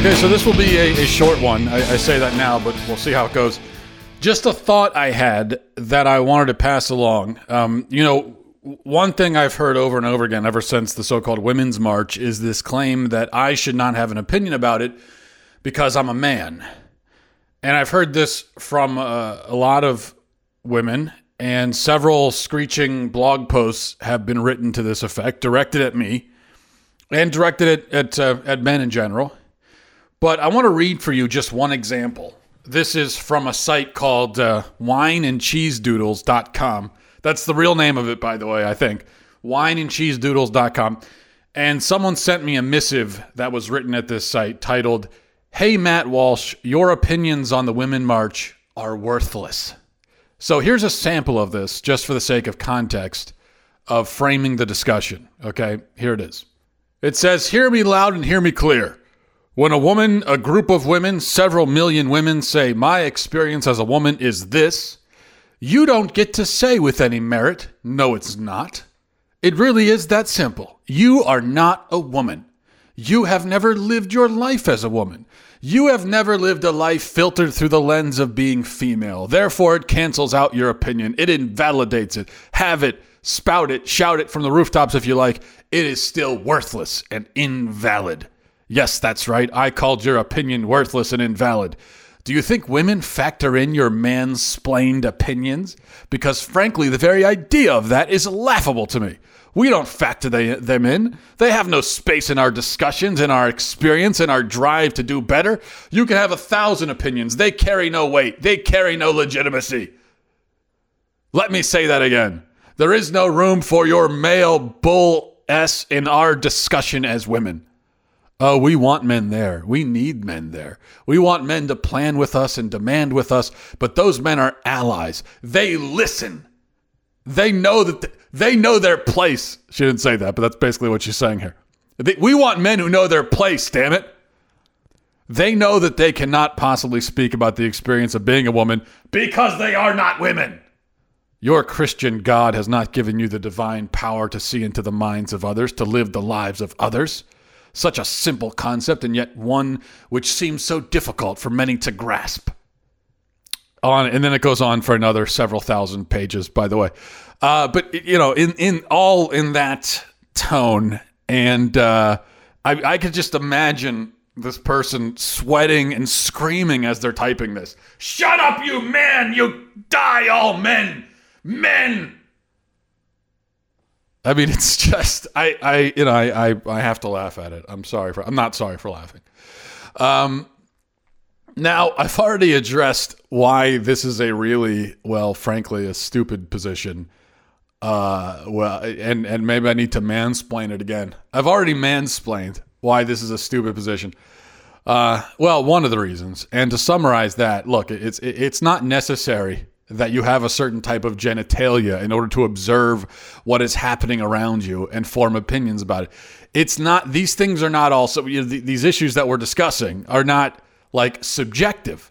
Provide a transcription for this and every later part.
Okay, so this will be a, a short one. I, I say that now, but we'll see how it goes. Just a thought I had that I wanted to pass along. Um, you know, one thing I've heard over and over again ever since the so called Women's March is this claim that I should not have an opinion about it because I'm a man. And I've heard this from uh, a lot of women, and several screeching blog posts have been written to this effect, directed at me and directed at, at, uh, at men in general. But I want to read for you just one example. This is from a site called uh, wineandcheesedoodles.com. That's the real name of it, by the way, I think. Wineandcheesedoodles.com. And someone sent me a missive that was written at this site titled, Hey, Matt Walsh, your opinions on the Women March are worthless. So here's a sample of this, just for the sake of context, of framing the discussion. Okay, here it is. It says, Hear me loud and hear me clear. When a woman, a group of women, several million women say, My experience as a woman is this, you don't get to say with any merit, No, it's not. It really is that simple. You are not a woman. You have never lived your life as a woman. You have never lived a life filtered through the lens of being female. Therefore, it cancels out your opinion. It invalidates it. Have it, spout it, shout it from the rooftops if you like. It is still worthless and invalid. Yes, that's right. I called your opinion worthless and invalid. Do you think women factor in your mansplained opinions? Because frankly, the very idea of that is laughable to me. We don't factor they, them in. They have no space in our discussions, in our experience, in our drive to do better. You can have a thousand opinions. They carry no weight. They carry no legitimacy. Let me say that again. There is no room for your male bull s in our discussion as women. Oh, we want men there. We need men there. We want men to plan with us and demand with us, but those men are allies. They listen. They know that th- they know their place. She didn't say that, but that's basically what she's saying here. They- We want men who know their place, damn it. They know that they cannot possibly speak about the experience of being a woman because they are not women. Your Christian God has not given you the divine power to see into the minds of others, to live the lives of others. Such a simple concept, and yet one which seems so difficult for many to grasp. On and then it goes on for another several thousand pages, by the way. Uh, but you know, in in all in that tone, and uh, I, I could just imagine this person sweating and screaming as they're typing this. Shut up, you man! You die, all men, men. I mean, it's just I, I you know I, I I have to laugh at it. I'm sorry for I'm not sorry for laughing. Um, now I've already addressed why this is a really well, frankly, a stupid position. Uh, well, and and maybe I need to mansplain it again. I've already mansplained why this is a stupid position. Uh, well, one of the reasons, and to summarize that, look, it's it's not necessary that you have a certain type of genitalia in order to observe what is happening around you and form opinions about it. It's not; these things are not also you know, these issues that we're discussing are not like subjective.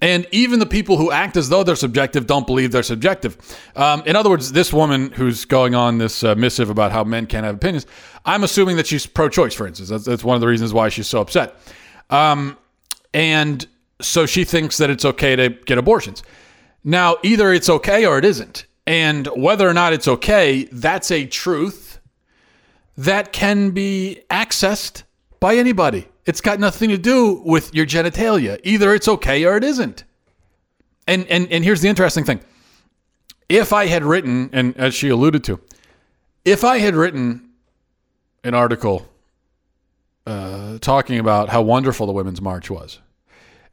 And even the people who act as though they're subjective don't believe they're subjective. Um, in other words, this woman who's going on this uh, missive about how men can't have opinions, I'm assuming that she's pro choice, for instance. That's, that's one of the reasons why she's so upset. Um, and so she thinks that it's okay to get abortions. Now, either it's okay or it isn't. And whether or not it's okay, that's a truth that can be accessed by anybody. It's got nothing to do with your genitalia. Either it's okay or it isn't. And and and here's the interesting thing. If I had written, and as she alluded to, if I had written an article uh, talking about how wonderful the Women's March was,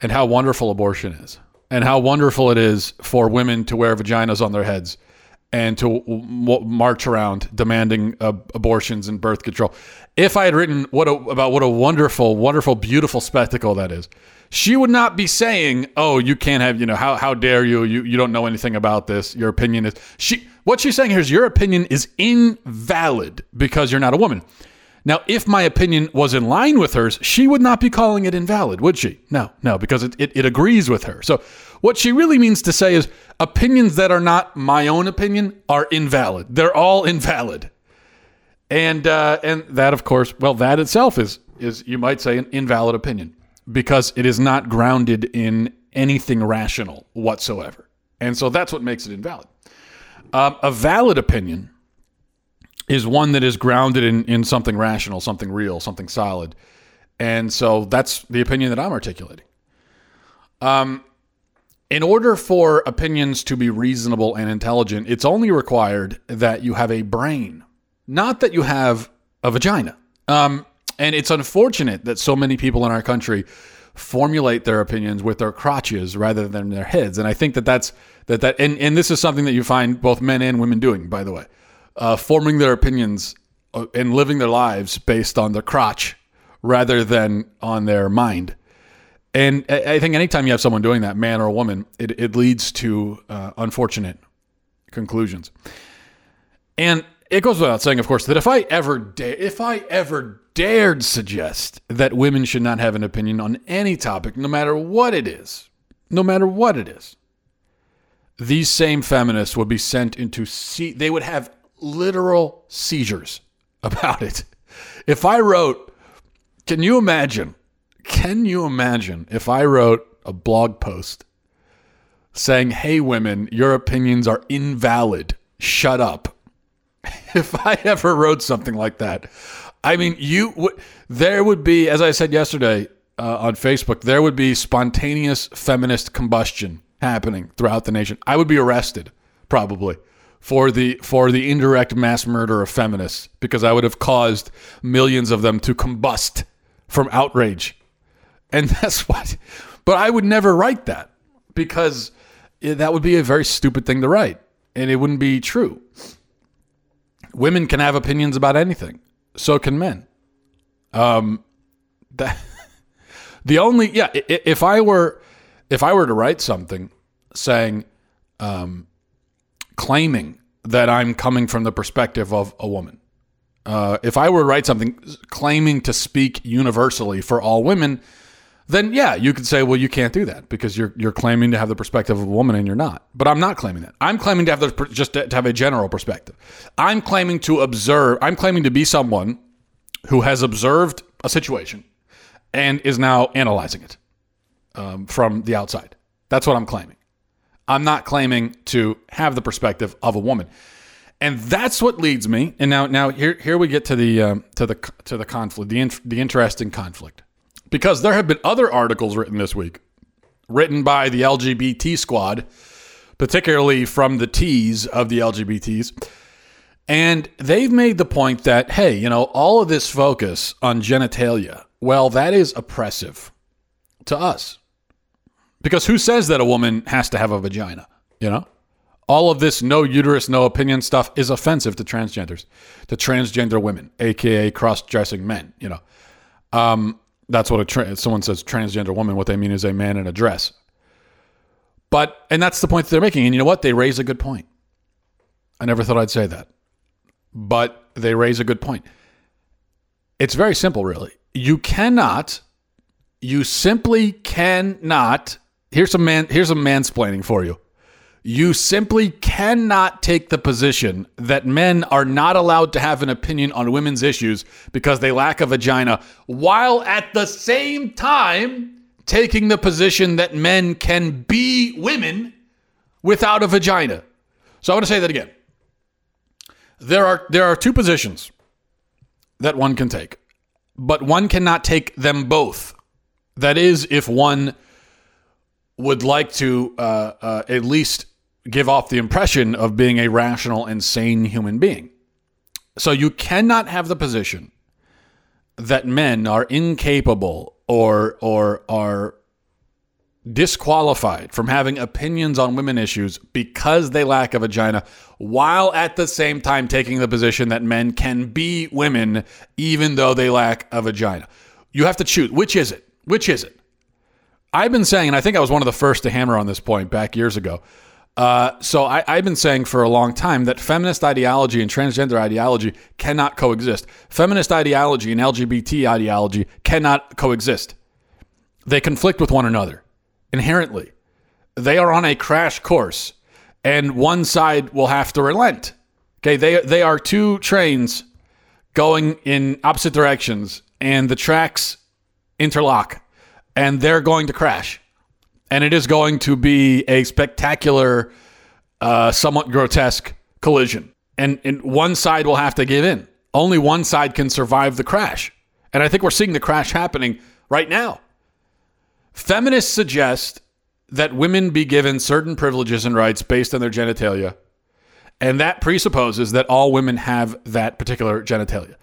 and how wonderful abortion is, and how wonderful it is for women to wear vaginas on their heads and to w- march around demanding uh, abortions and birth control. If I had written what a, about what a wonderful, wonderful, beautiful spectacle that is, she would not be saying, "Oh, you can't have, you know, how how dare you? You you don't know anything about this. Your opinion is she." What she's saying here is your opinion is invalid because you're not a woman. Now, if my opinion was in line with hers, she would not be calling it invalid, would she? No, no, because it, it, it, agrees with her. So, what she really means to say is opinions that are not my own opinion are invalid. They're all invalid. And, uh, and that, of course, well, that itself is, is, you might say, an invalid opinion because it is not grounded in anything rational whatsoever. And so that's what makes it invalid. Um, a valid opinion is one that is grounded in, in something rational, something real, something solid. And so that's the opinion that I'm articulating. Um, in order for opinions to be reasonable and intelligent, it's only required that you have a brain, not that you have a vagina. Um, and it's unfortunate that so many people in our country formulate their opinions with their crotches rather than their heads. And I think that that's that that and, and this is something that you find both men and women doing, by the way, uh, forming their opinions uh, and living their lives based on their crotch rather than on their mind. And I think anytime you have someone doing that, man or woman, it, it leads to uh, unfortunate conclusions. And it goes without saying, of course, that if I ever da- if I ever dared suggest that women should not have an opinion on any topic, no matter what it is, no matter what it is, these same feminists would be sent into se- they would have literal seizures about it. If I wrote, can you imagine? Can you imagine if I wrote a blog post saying, "Hey women, your opinions are invalid. Shut up." if I ever wrote something like that, I mean, you would. There would be, as I said yesterday uh, on Facebook, there would be spontaneous feminist combustion happening throughout the nation. I would be arrested probably for the for the indirect mass murder of feminists because I would have caused millions of them to combust from outrage, and that's what. But I would never write that because that would be a very stupid thing to write, and it wouldn't be true. Women can have opinions about anything. So can men. Um, that the only yeah. If I were if I were to write something saying, um, claiming that I'm coming from the perspective of a woman, uh, if I were to write something claiming to speak universally for all women, then yeah, you could say, well, you can't do that because you're you're claiming to have the perspective of a woman and you're not. But I'm not claiming that. I'm claiming to have the just to have a general perspective. I'm claiming to observe. I'm claiming to be someone who has observed a situation and is now analyzing it um, from the outside. That's what I'm claiming. I'm not claiming to have the perspective of a woman. And that's what leads me. And now, now here, here we get to the um, to the to the conflict, the in, the interesting conflict because there have been other articles written this week, written by the LGBT squad, particularly from the T's of the LGBTs. And they've made the point that, hey, you know, all of this focus on genitalia, well, that is oppressive to us. Because who says that a woman has to have a vagina? You know? All of this no uterus, no opinion stuff is offensive to transgenders, to transgender women, aka cross dressing men, you know. Um, that's what a tra- someone says transgender woman. What they mean is a man in a dress. But and that's the point that they're making. And you know what? They raise a good point. I never thought I'd say that, but they raise a good point. It's very simple, really. You cannot. You simply cannot. Here's some man. Here's some mansplaining for you. You simply cannot take the position that men are not allowed to have an opinion on women's issues because they lack a vagina, while at the same time taking the position that men can be women without a vagina. So I want to say that again. There are there are two positions that one can take, but one cannot take them both. That is, if one would like to uh, uh, at least give off the impression of being a rational and sane human being. So you cannot have the position that men are incapable or or are disqualified from having opinions on women issues because they lack a vagina, while at the same time taking the position that men can be women even though they lack a vagina. You have to choose. Which is it? Which is it? I've been saying, and I think I was one of the first to hammer on this point back years ago. Uh, so I, I've been saying for a long time that feminist ideology and transgender ideology cannot coexist. Feminist ideology and LGBT ideology cannot coexist. They conflict with one another inherently. They are on a crash course, and one side will have to relent. Okay, they they are two trains going in opposite directions, and the tracks interlock, and they're going to crash and it is going to be a spectacular, uh, somewhat grotesque collision. And, and one side will have to give in. Only one side can survive the crash. And I think we're seeing the crash happening right now. Feminists suggest that women be given certain privileges and rights based on their genitalia. And that presupposes that all women have that particular genitalia.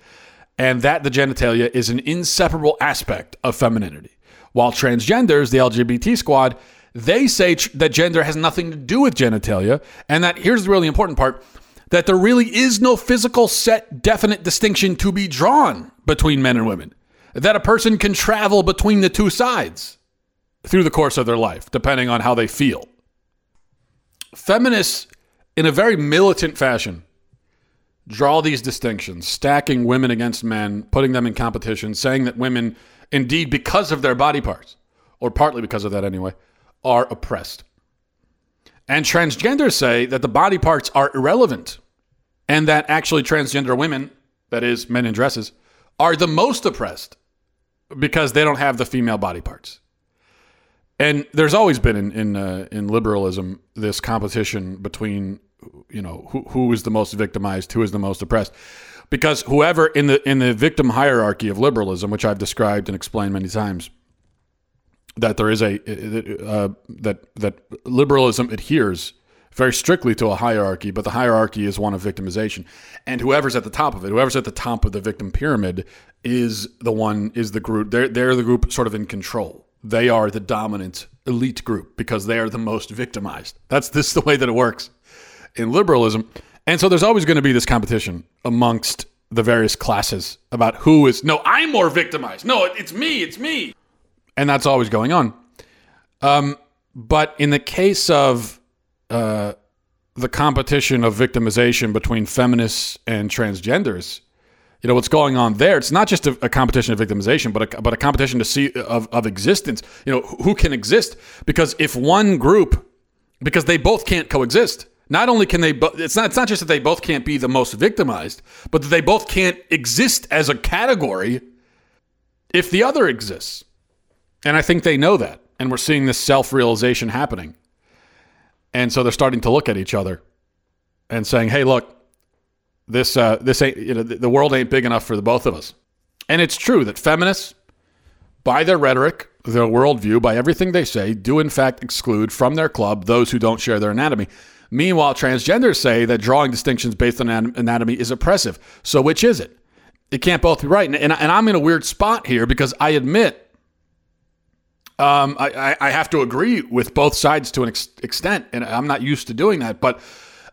And that the genitalia is an inseparable aspect of femininity. While transgenders, the LGBT squad, they say tr- that gender has nothing to do with genitalia, and that here's the really important part that there really is no physical set definite distinction to be drawn between men and women. That a person can travel between the two sides through the course of their life, depending on how they feel. Feminists, in a very militant fashion, draw these distinctions, stacking women against men, putting them in competition, saying that women indeed because of their body parts, or partly because of that anyway, are oppressed. And transgenders say that the body parts are irrelevant and that actually transgender women, that is, men in dresses, are the most oppressed because they don't have the female body parts. And there's always been in in, uh, in liberalism this competition between you know who who is the most victimized, who is the most oppressed because whoever in the in the victim hierarchy of liberalism, which I've described and explained many times, that there is a uh, that that liberalism adheres very strictly to a hierarchy, but the hierarchy is one of victimization, and whoever's at the top of it, whoever's at the top of the victim pyramid, is the one is the group. They're they're the group sort of in control. They are the dominant elite group because they are the most victimized. That's this the way that it works in liberalism. And so there's always going to be this competition amongst the various classes about who is, no, I'm more victimized. No, it's me, it's me. And that's always going on. Um, but in the case of uh, the competition of victimization between feminists and transgenders, you know what's going on there. It's not just a, a competition of victimization, but a, but a competition to see of, of existence. You know who can exist because if one group, because they both can't coexist. Not only can they, bo- it's not, it's not just that they both can't be the most victimized, but that they both can't exist as a category if the other exists. And I think they know that. And we're seeing this self realization happening. And so they're starting to look at each other and saying, hey, look, this, uh, this ain't, you know, the world ain't big enough for the both of us. And it's true that feminists, by their rhetoric, their worldview, by everything they say, do in fact exclude from their club those who don't share their anatomy. Meanwhile, transgenders say that drawing distinctions based on anatomy is oppressive. So, which is it? It can't both be right. And, and, and I'm in a weird spot here because I admit um, I, I, have to agree with both sides to an ex- extent, and I'm not used to doing that. But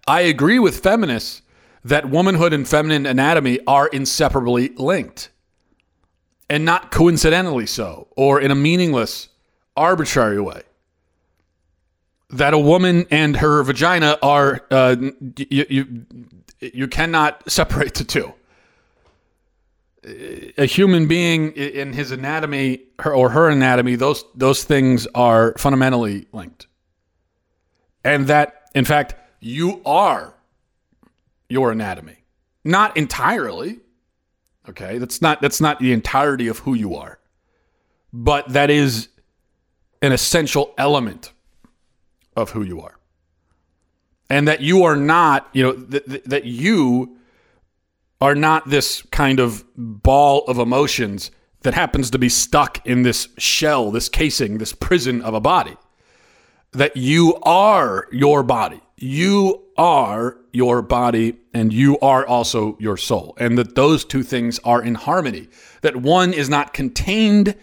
I agree with feminists that womanhood and feminine anatomy are inseparably linked, and not coincidentally so, or in a meaningless, arbitrary way that a woman and her vagina are uh, you, you you cannot separate the two. A human being in his anatomy her, or her anatomy, those those things are fundamentally linked, and that in fact you are your anatomy, not entirely. Okay, that's not that's not the entirety of who you are, but that is an essential element of who you are. And that you are not, you know, that, that you are not this kind of ball of emotions that happens to be stuck in this shell, this casing, this prison of a body. That you are your body. You are your body and you are also your soul. And that those two things are in harmony. That one is not contained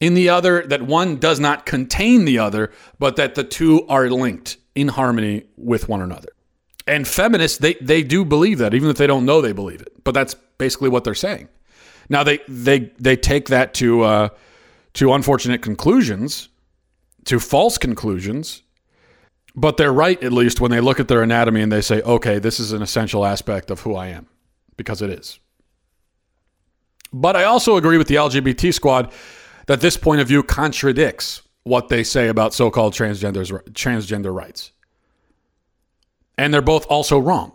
in the other, that one does not contain the other, but that the two are linked in harmony with one another. And feminists, they, they do believe that, even if they don't know they believe it. But that's basically what they're saying. Now they they they take that to uh, to unfortunate conclusions, to false conclusions, but they're right at least when they look at their anatomy and they say, okay, this is an essential aspect of who I am, because it is. But I also agree with the LGBT squad that this point of view contradicts what they say about so-called transgenders transgender rights. And they're both also wrong.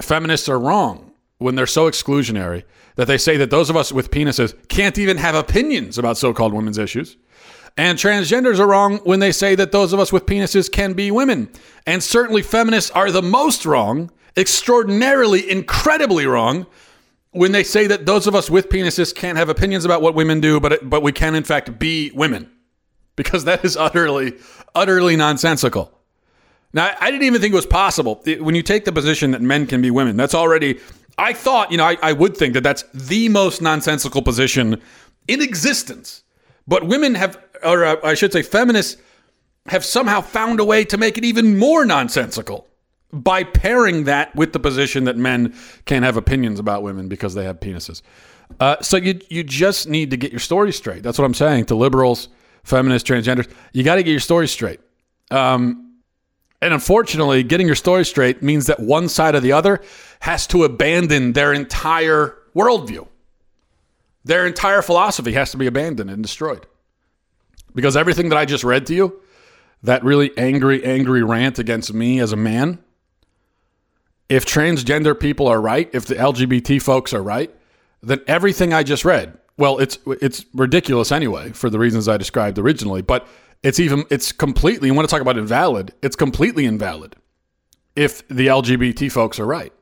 Feminists are wrong when they're so exclusionary that they say that those of us with penises can't even have opinions about so-called women's issues. And transgenders are wrong when they say that those of us with penises can be women. And certainly feminists are the most wrong, extraordinarily, incredibly wrong, when they say that those of us with penises can't have opinions about what women do, but but we can in fact be women, because that is utterly utterly nonsensical. Now, I didn't even think it was possible when you take the position that men can be women. That's already. I thought, you know, I, I would think that that's the most nonsensical position in existence. But women have, or uh, I should say, feminists have somehow found a way to make it even more nonsensical by pairing that with the position that men can't have opinions about women because they have penises. Uh, so you you just need to get your story straight. That's what I'm saying to liberals, feminists, transgenders. You got to get your story straight. Um, and unfortunately, getting your story straight means that one side or the other has to abandon their entire worldview. Their entire philosophy has to be abandoned and destroyed. Because everything that I just read to you, that really angry, angry rant against me as a man, if transgender people are right, if the LGBT folks are right, then everything I just read, well, it's it's ridiculous anyway for the reasons I described originally, but it's even it's completely you want to talk about invalid, it's completely invalid if the LGBT folks are right.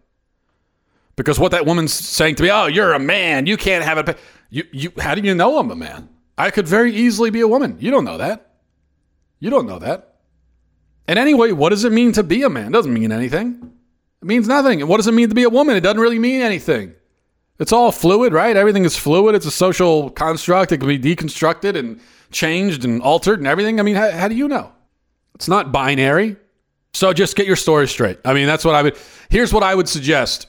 Because what that woman's saying to me, "Oh, you're a man, you can't have it." You you how do you know I'm a man? I could very easily be a woman. You don't know that. You don't know that. And anyway, what does it mean to be a man? It doesn't mean anything. It means nothing. And what does it mean to be a woman? It doesn't really mean anything. It's all fluid, right? Everything is fluid. It's a social construct. It can be deconstructed and changed and altered and everything. I mean, how, how do you know? It's not binary. So just get your story straight. I mean, that's what I would. Here's what I would suggest: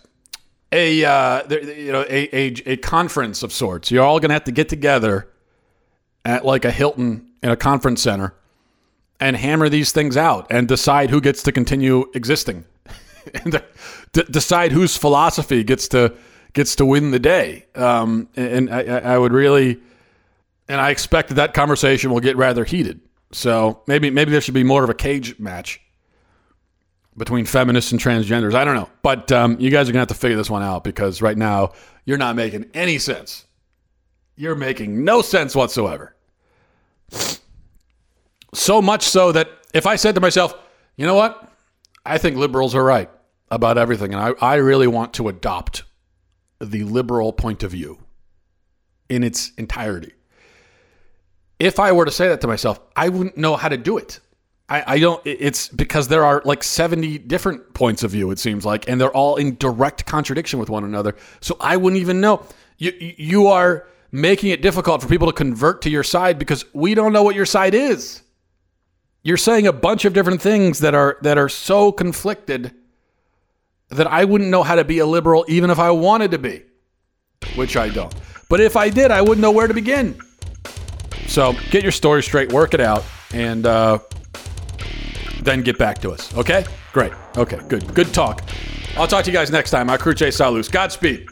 a uh, you know a, a a conference of sorts. You're all going to have to get together at like a Hilton in a conference center and hammer these things out and decide who gets to continue existing and d- decide whose philosophy gets to gets to win the day. Um, and I, I, would really, and I expect that that conversation will get rather heated. So maybe maybe there should be more of a cage match between feminists and transgenders. I don't know, but um, you guys are gonna have to figure this one out because right now you're not making any sense. You're making no sense whatsoever. So much so that if I said to myself, you know what? I think liberals are right about everything. And I, I really want to adopt the liberal point of view in its entirety. If I were to say that to myself, I wouldn't know how to do it. I, I don't, it's because there are like 70 different points of view, it seems like, and they're all in direct contradiction with one another. So I wouldn't even know. You, you are making it difficult for people to convert to your side because we don't know what your side is. You're saying a bunch of different things that are that are so conflicted that I wouldn't know how to be a liberal even if I wanted to be, which I don't. But if I did, I wouldn't know where to begin. So get your story straight, work it out, and uh, then get back to us. Okay? Great. Okay, good. Good talk. I'll talk to you guys next time. I'm Cruce Salus. Godspeed.